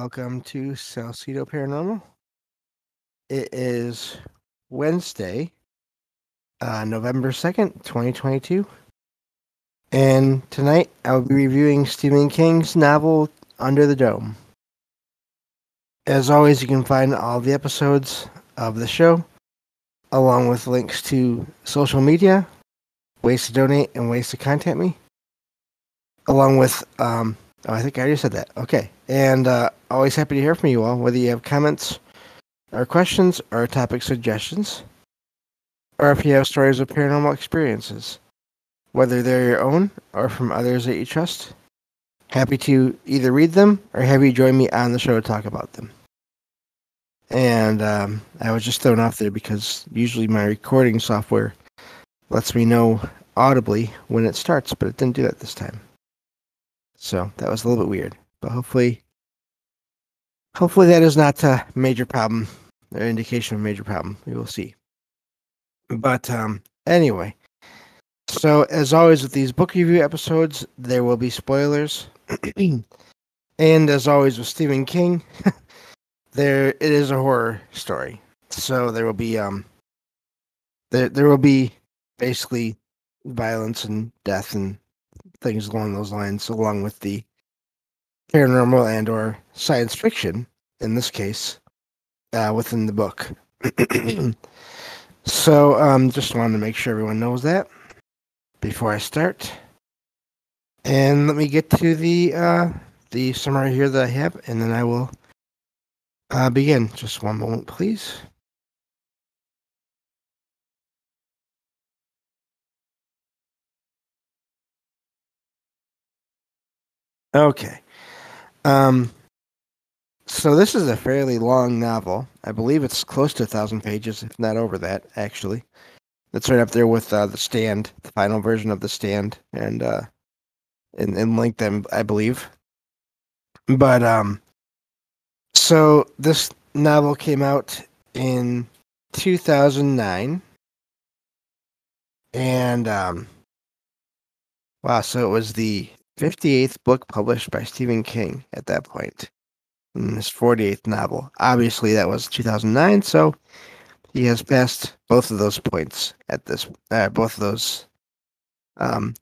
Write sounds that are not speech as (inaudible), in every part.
Welcome to Salcedo Paranormal. It is Wednesday, uh, November 2nd, 2022. And tonight I will be reviewing Stephen King's novel Under the Dome. As always, you can find all the episodes of the show, along with links to social media, ways to donate, and ways to contact me, along with um, Oh, I think I already said that. Okay. And uh, always happy to hear from you all, whether you have comments or questions or topic suggestions, or if you have stories of paranormal experiences, whether they're your own or from others that you trust. Happy to either read them or have you join me on the show to talk about them. And um, I was just thrown off there because usually my recording software lets me know audibly when it starts, but it didn't do that this time. So that was a little bit weird, but hopefully, hopefully that is not a major problem or indication of a major problem. We will see. But um, anyway, so as always with these book review episodes, there will be spoilers, (clears throat) and as always with Stephen King, (laughs) there it is a horror story. So there will be um, there there will be basically violence and death and things along those lines, along with the paranormal and or science fiction in this case uh, within the book. (clears throat) so, um, just wanted to make sure everyone knows that before I start. And let me get to the uh, the summary here that I have, and then I will uh, begin. Just one moment, please. Okay. Um, so this is a fairly long novel. I believe it's close to a thousand pages, if not over that. Actually, it's right up there with uh, the Stand, the final version of the Stand, and uh, in in length, I believe. But um, so this novel came out in 2009, and um, wow, so it was the 58th book published by Stephen King at that point. In his 48th novel. Obviously, that was 2009, so he has passed both of those points at this, uh, both of those, um,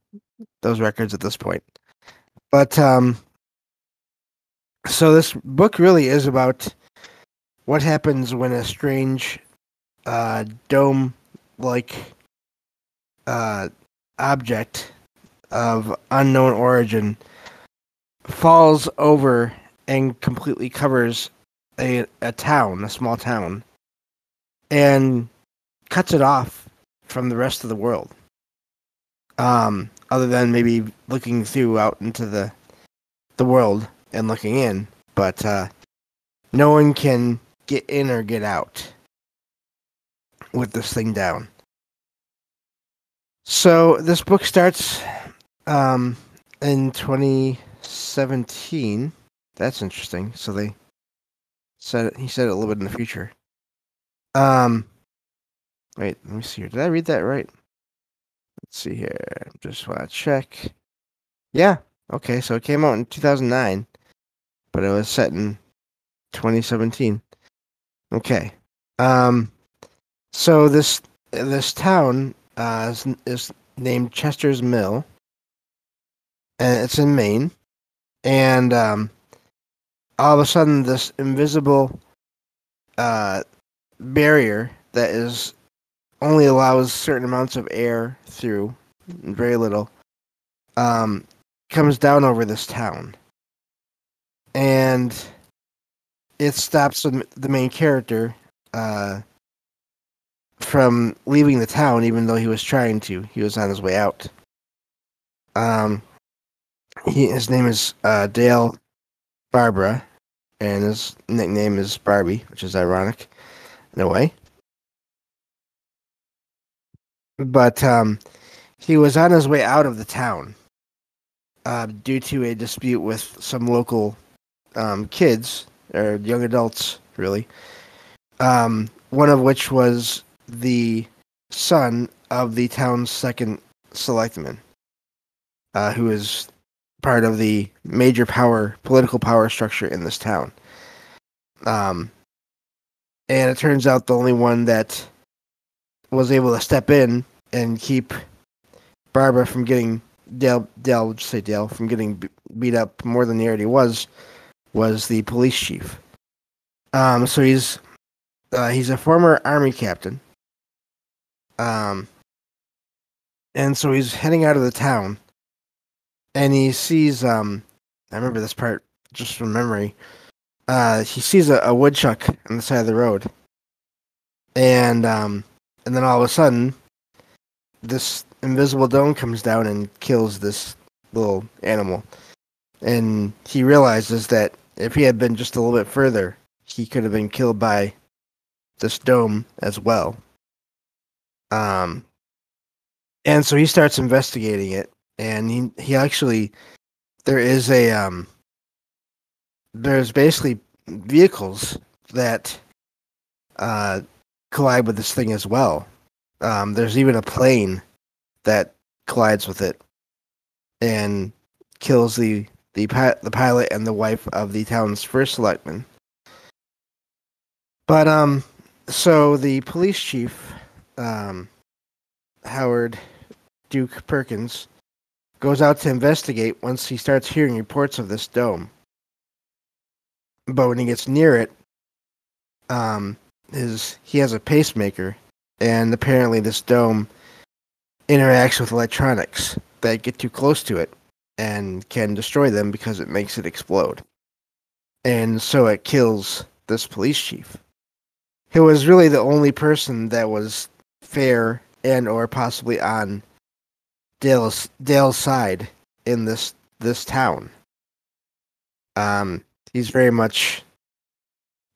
those records at this point. But um, so this book really is about what happens when a strange uh, dome-like uh, object of unknown origin falls over and completely covers a, a town, a small town, and cuts it off from the rest of the world. Um, other than maybe looking through out into the the world and looking in, but uh, no one can get in or get out with this thing down. So this book starts um, in 2017. That's interesting. So they said it, he said it a little bit in the future. Um, wait, let me see here. Did I read that right? Let's see here. Just want to check. Yeah. Okay. So it came out in 2009, but it was set in 2017. Okay. Um, so this this town uh, is, is named Chester's Mill and it's in Maine. And um, all of a sudden, this invisible uh, barrier that is only allows certain amounts of air through, very little, um, comes down over this town, and it stops the main character uh, from leaving the town, even though he was trying to. He was on his way out. Um, he, his name is uh, Dale Barbara, and his nickname is Barbie, which is ironic in a way. But um, he was on his way out of the town uh, due to a dispute with some local um, kids or young adults, really. Um, one of which was the son of the town's second selectman, uh, who is part of the major power political power structure in this town. Um, and it turns out the only one that was able to step in and keep Barbara from getting Dale, Dale, just say Dale, from getting beat up more than he already was, was the police chief. Um, so he's uh, he's a former army captain. Um, and so he's heading out of the town, and he sees um, I remember this part just from memory. Uh, he sees a, a woodchuck on the side of the road, and um, and then all of a sudden, this invisible dome comes down and kills this little animal. And he realizes that if he had been just a little bit further, he could have been killed by this dome as well. Um, and so he starts investigating it, and he he actually there is a um there's basically vehicles that uh collide with this thing as well. Um, there's even a plane that collides with it and kills the the the pilot and the wife of the town's first selectman. But um, so the police chief, um, Howard Duke Perkins, goes out to investigate once he starts hearing reports of this dome. But when he gets near it, um, his he has a pacemaker, and apparently this dome interacts with electronics that get too close to it and can destroy them because it makes it explode. And so it kills this police chief. He was really the only person that was fair and or possibly on Dale's Dale's side in this this town. Um, he's very much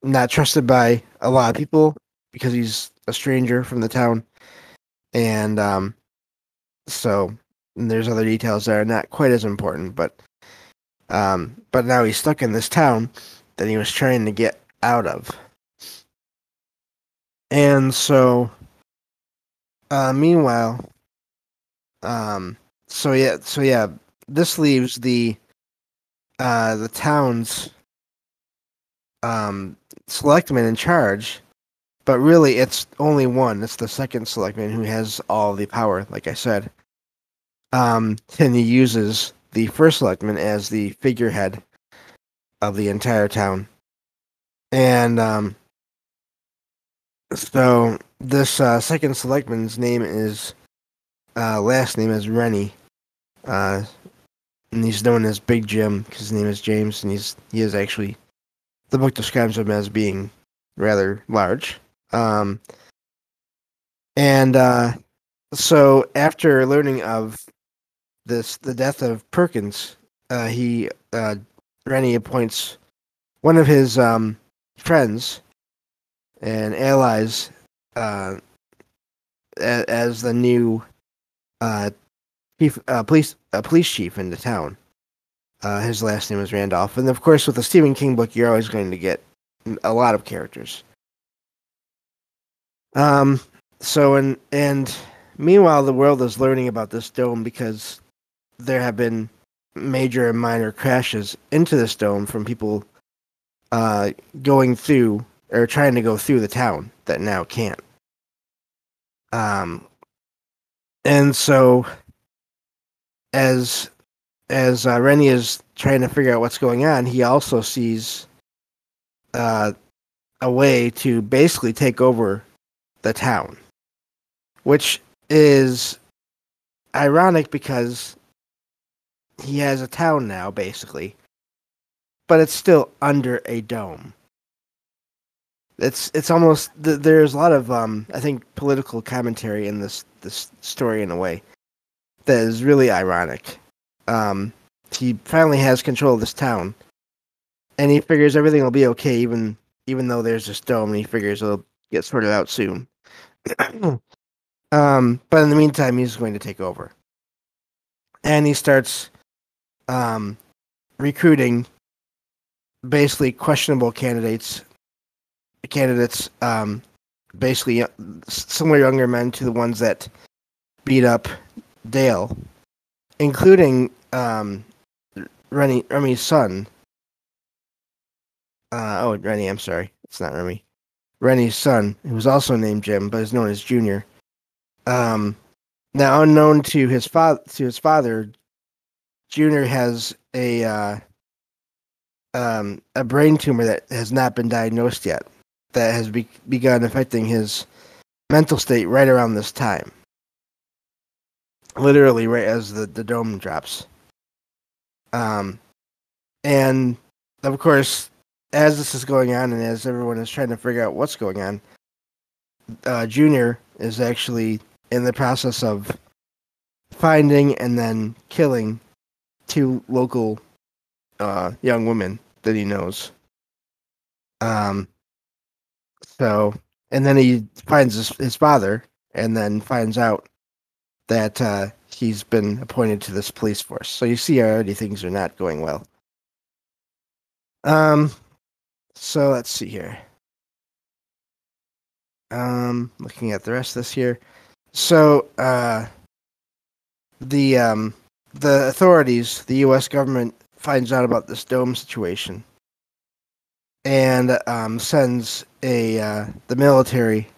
not trusted by a lot of people because he's a stranger from the town, and um, so there's other details that are not quite as important, but um, but now he's stuck in this town that he was trying to get out of. And so, uh, meanwhile, um, so yeah, so yeah, this leaves the uh, the town's um, selectman in charge, but really it's only one. It's the second selectman who has all the power, like I said. Um, (laughs) and he uses the first selectman as the figurehead of the entire town. And um, so this uh, second selectman's name is uh, last name is Rennie, uh, and he's known as Big Jim because his name is James, and he's he is actually the book describes him as being rather large. Um, and uh, so after learning of this the death of Perkins, uh, he uh, Rennie appoints one of his um, friends and allies uh, as the new uh, chief uh, police uh, police chief in the town. Uh, his last name is Randolph, and of course, with a Stephen King book, you're always going to get a lot of characters. Um. So and and meanwhile, the world is learning about this dome because there have been major and minor crashes into this dome from people uh, going through or trying to go through the town that now can't. Um, and so as as uh, Rennie is trying to figure out what's going on, he also sees uh, a way to basically take over the town, which is ironic because he has a town now, basically, but it's still under a dome. It's it's almost there's a lot of um I think political commentary in this this story in a way that is really ironic. Um, he finally has control of this town, and he figures everything will be okay even even though there's this dome, and he figures it'll get sorted out soon. (clears throat) um, but in the meantime, he's going to take over, and he starts um, recruiting basically questionable candidates candidates um, basically similar younger men to the ones that beat up Dale, including um, Remy's son. Uh, oh, Rennie, I'm sorry. It's not Remy. Rennie's son, who was also named Jim, but is known as Junior. Um, now unknown to his father, to his father, Junior has a uh, um, a brain tumor that has not been diagnosed yet, that has be- begun affecting his mental state right around this time. Literally, right as the, the dome drops. Um, and of course, as this is going on and as everyone is trying to figure out what's going on, uh, Junior is actually in the process of finding and then killing two local uh, young women that he knows. Um, so, and then he finds his, his father and then finds out that uh, he's been appointed to this police force. So you see already things are not going well. Um, so let's see here. Um, looking at the rest of this here. So, uh, the um, the authorities, the U.S. government, finds out about this dome situation and um, sends a uh, the military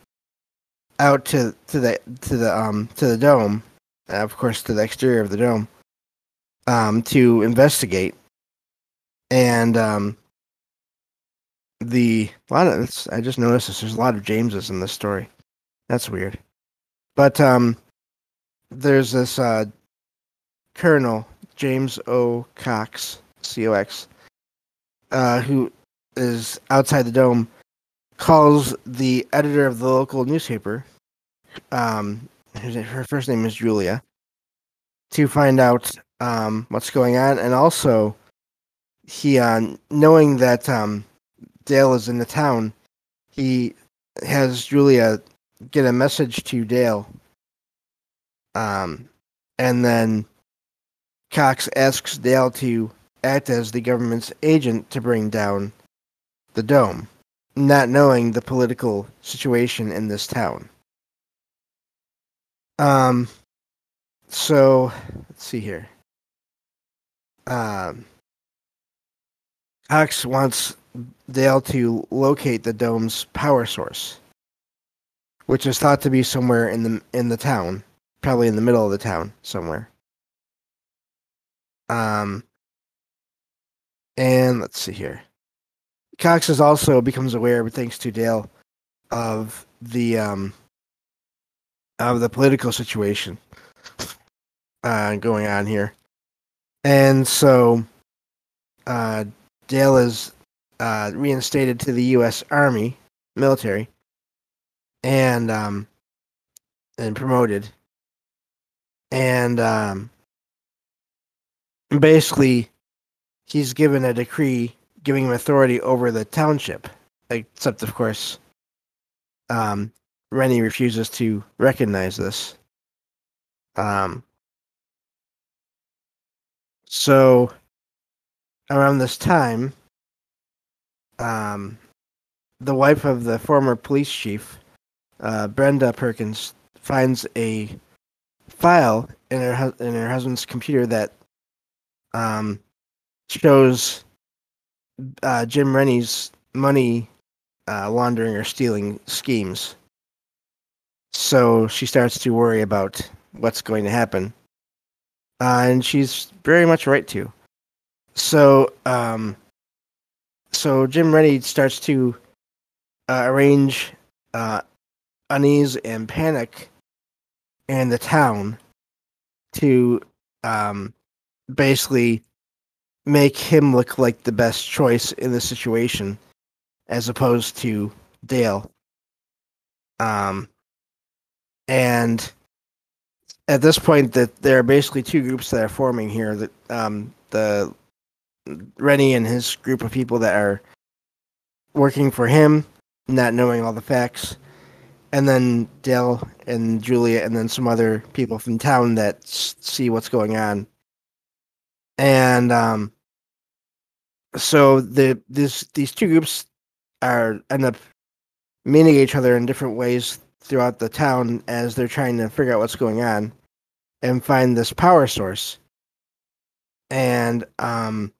out to to the to the um to the dome, uh, of course, to the exterior of the dome, um, to investigate. And um, the a lot of I just noticed this. There's a lot of Jameses in this story. That's weird. But um, there's this uh, Colonel James O. Cox, C O X, uh, who is outside the dome, calls the editor of the local newspaper. Um, her first name is Julia. To find out um, what's going on, and also he, uh, knowing that um, Dale is in the town, he has Julia get a message to Dale. Um, and then Cox asks Dale to act as the government's agent to bring down the dome, not knowing the political situation in this town. Um, so let's see here. Um, Cox wants Dale to locate the dome's power source, which is thought to be somewhere in the in the town, probably in the middle of the town somewhere. Um, and let's see here. Cox is also becomes aware, thanks to Dale, of the um, of the political situation uh, going on here, and so uh, Dale is uh, reinstated to the U.S. Army military and um, and promoted, and um, basically he's given a decree giving him authority over the township, except of course, um, Rennie refuses to recognize this. Um, so around this time, um, the wife of the former police chief, uh, Brenda Perkins, finds a file in her in her husband's computer that um, shows uh, Jim Rennie's money uh, laundering or stealing schemes. So she starts to worry about what's going to happen, uh, and she's very much right to. So um, so Jim Rennie starts to uh, arrange uh, unease and panic in the town to um, basically make him look like the best choice in the situation, as opposed to Dale. Um, and at this point, that there are basically two groups that are forming here. That um, the Rennie and his group of people that are working for him, not knowing all the facts, and then Dale and Julia, and then some other people from town that see what's going on. And um, so the this these two groups are end up meeting each other in different ways throughout the town as they're trying to figure out what's going on and find this power source and um,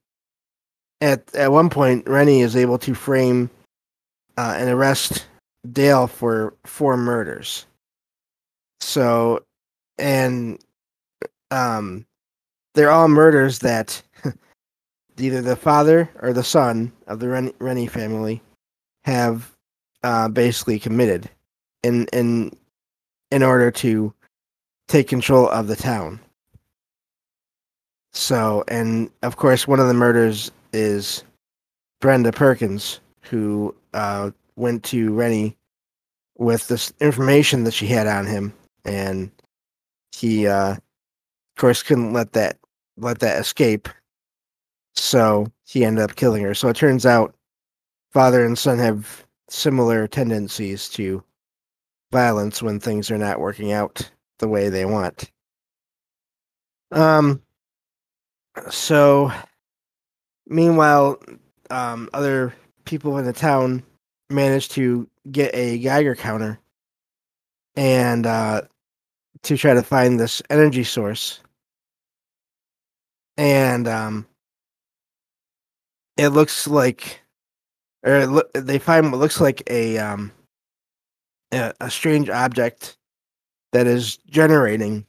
at at one point, Rennie is able to frame uh, and arrest Dale for four murders. So, and um, they're all murders that (laughs) either the father or the son of the Ren- Rennie family have uh, basically committed in in in order to take control of the town. So, and of course, one of the murders is Brenda Perkins, who uh, went to Rennie with this information that she had on him, and he, uh, of course, couldn't let that let that escape. So he ended up killing her. So it turns out father and son have similar tendencies to violence when things are not working out the way they want. Um. So, meanwhile, um, other people in the town managed to get a Geiger counter and uh, to try to find this energy source. And um, it looks like, or lo- they find what looks like a, um, a a strange object that is generating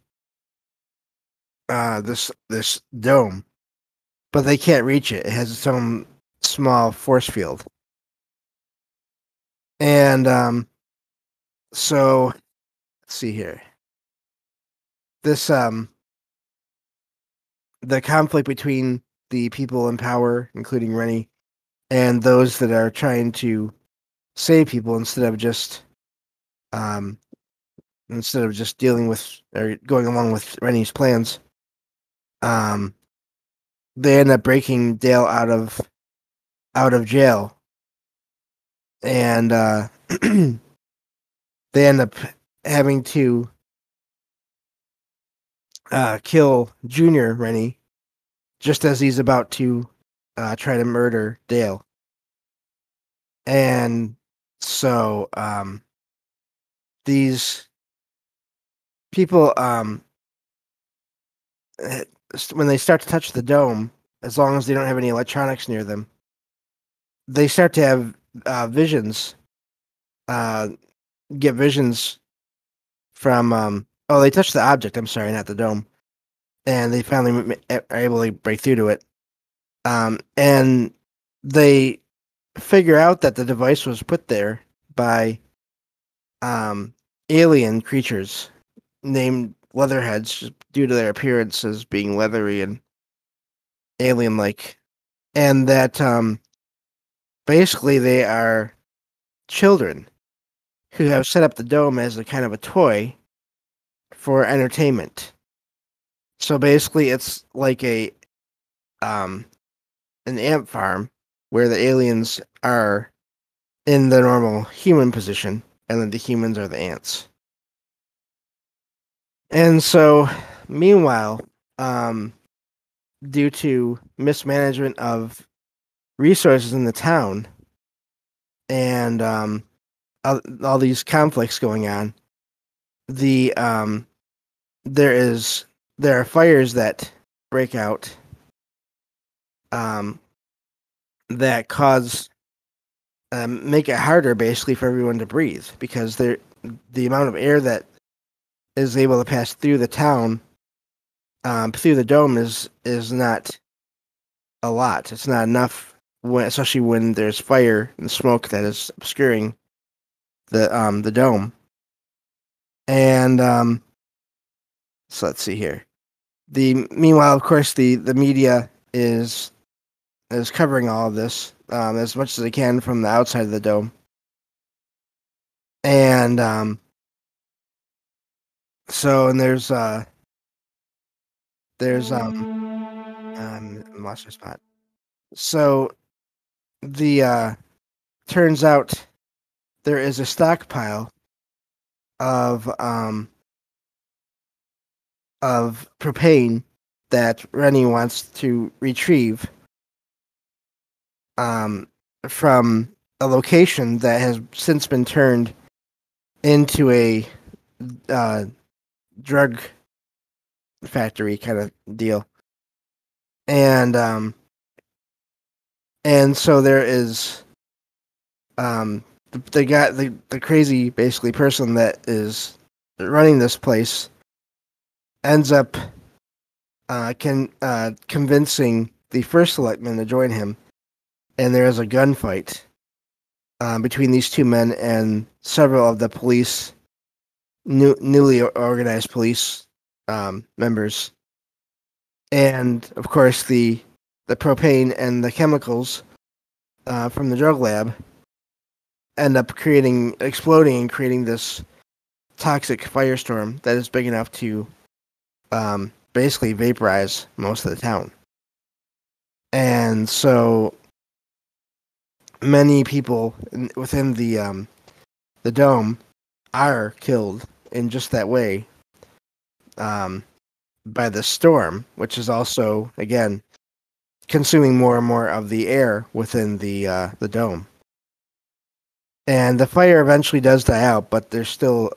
uh, this this dome, but they can't reach it. It has its own small force field, and um, so let's see here. This um, the conflict between the people in power, including Rennie, and those that are trying to save people instead of just um, instead of just dealing with or going along with Rennie's plans um, they end up breaking Dale out of out of jail, and uh, (clears throat) they end up having to uh, kill Junior Rennie just as he's about to uh, try to murder Dale, and so um, these people um, when they start to touch the dome, as long as they don't have any electronics near them, they start to have uh, visions. Uh, get visions from. Um, oh, they touch the object. I'm sorry, not the dome, and they finally are able to break through to it. Um, and they figure out that the device was put there by um, alien creatures named leatherheads due to their appearance as being leathery and alien like and that um basically they are children who have set up the dome as a kind of a toy for entertainment so basically it's like a um an ant farm where the aliens are in the normal human position and then the humans are the ants. And so, meanwhile, um, due to mismanagement of resources in the town and um, all, all these conflicts going on, the um, there is there are fires that break out um, that cause um, make it harder basically for everyone to breathe because there the amount of air that is able to pass through the town, um, through the dome is is not a lot. It's not enough when, especially when there's fire and smoke that is obscuring the um the dome. And um, so let's see here. The meanwhile, of course, the the media is is covering all of this um, as much as they can from the outside of the dome. And um, so and there's uh there's um um lost my spot. So the uh turns out there is a stockpile of um of propane that Rennie wants to retrieve um from a location that has since been turned into a uh drug factory kind of deal. and um, and so there is um the, the guy the, the crazy basically person that is running this place ends up uh can uh convincing the first selectman to join him. And there is a gunfight um, between these two men and several of the police new, newly organized police um, members. And of course the the propane and the chemicals uh, from the drug lab end up creating exploding and creating this toxic firestorm that is big enough to um, basically vaporize most of the town and so many people within the um, the dome are killed in just that way um, by the storm, which is also again consuming more and more of the air within the uh, the dome. And the fire eventually does die out, but there's still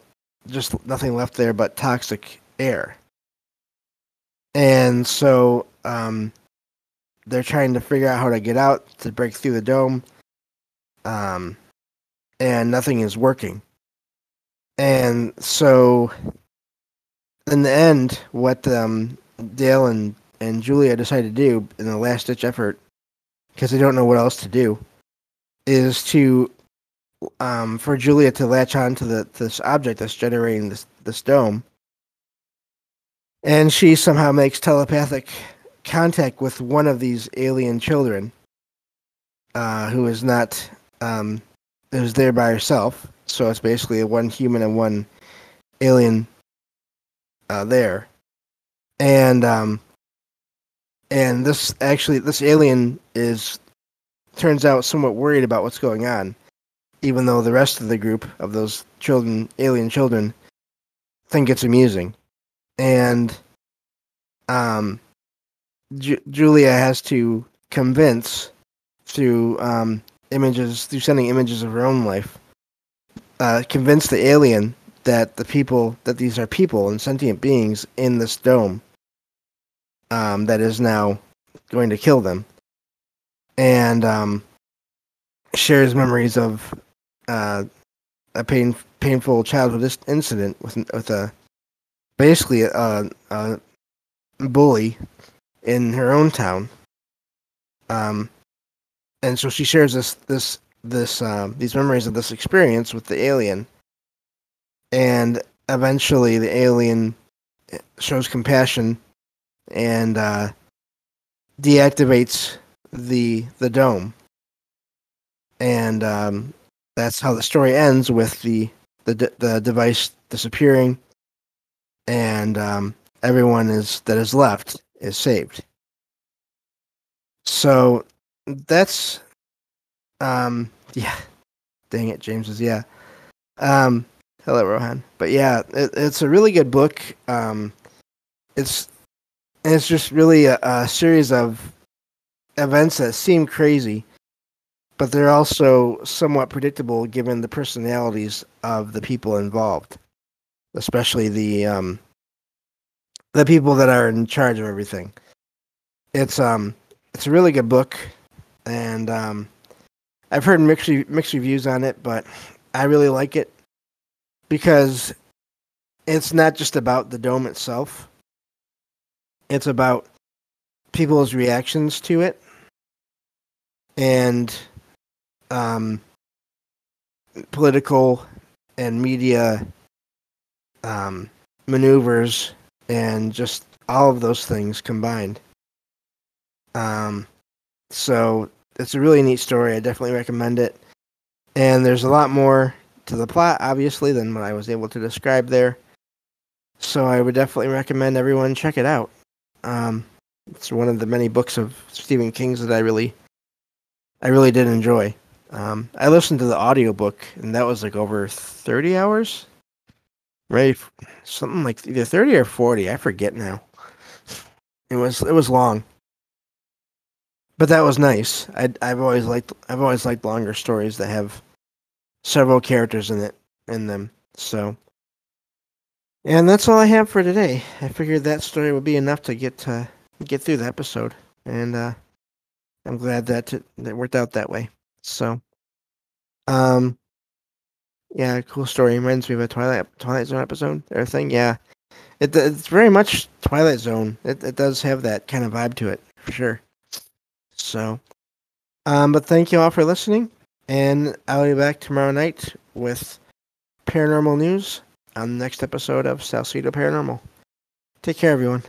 just nothing left there but toxic air. And so um, they're trying to figure out how to get out to break through the dome. Um, and nothing is working. And so in the end, what um, Dale and, and Julia decide to do in the last ditch effort, because they don't know what else to do, is to um, for Julia to latch on to the this object that's generating this this dome. And she somehow makes telepathic contact with one of these alien children, uh, who is not um, who's there by herself. So it's basically one human and one alien uh, there, and um, and this actually this alien is turns out somewhat worried about what's going on, even though the rest of the group of those children, alien children, think it's amusing, and um, Ju- Julia has to convince through um, images, through sending images of her own life, uh, convince the alien that the people that these are people and sentient beings in this dome um, that is now going to kill them. And um, shares memories of uh, a pain, painful childhood incident with with a basically a, a bully in her own town. Um, and so she shares this this this um, these memories of this experience with the alien. And eventually the alien shows compassion and uh, deactivates the the dome, and um, that's how the story ends with the the the device disappearing, and um, everyone is that is left is saved. So that's um (laughs) yeah, dang it, James is yeah. Um, Hello, Rohan. But yeah, it, it's a really good book. Um, it's it's just really a, a series of events that seem crazy, but they're also somewhat predictable given the personalities of the people involved, especially the um, the people that are in charge of everything. It's um it's a really good book, and um, I've heard mixed mixed reviews on it, but I really like it because it's not just about the dome itself. It's about people's reactions to it and um, political and media um, maneuvers and just all of those things combined. Um, so it's a really neat story. I definitely recommend it. And there's a lot more to the plot, obviously, than what I was able to describe there. So I would definitely recommend everyone check it out. Um, it's one of the many books of Stephen King's that I really, I really did enjoy. Um, I listened to the audiobook, and that was like over 30 hours, right? Something like either 30 or 40. I forget now. It was it was long, but that was nice. I I've always liked I've always liked longer stories that have several characters in it in them. So, and that's all I have for today. I figured that story would be enough to get to get through the episode. and uh, I'm glad that it, that worked out that way. So, um, yeah, cool story. Reminds me of a Twilight Twilight Zone episode or thing. Yeah, it, it's very much Twilight Zone. It it does have that kind of vibe to it for sure. So, um, but thank you all for listening, and I'll be back tomorrow night with paranormal news on the next episode of Salcedo Paranormal. Take care, everyone.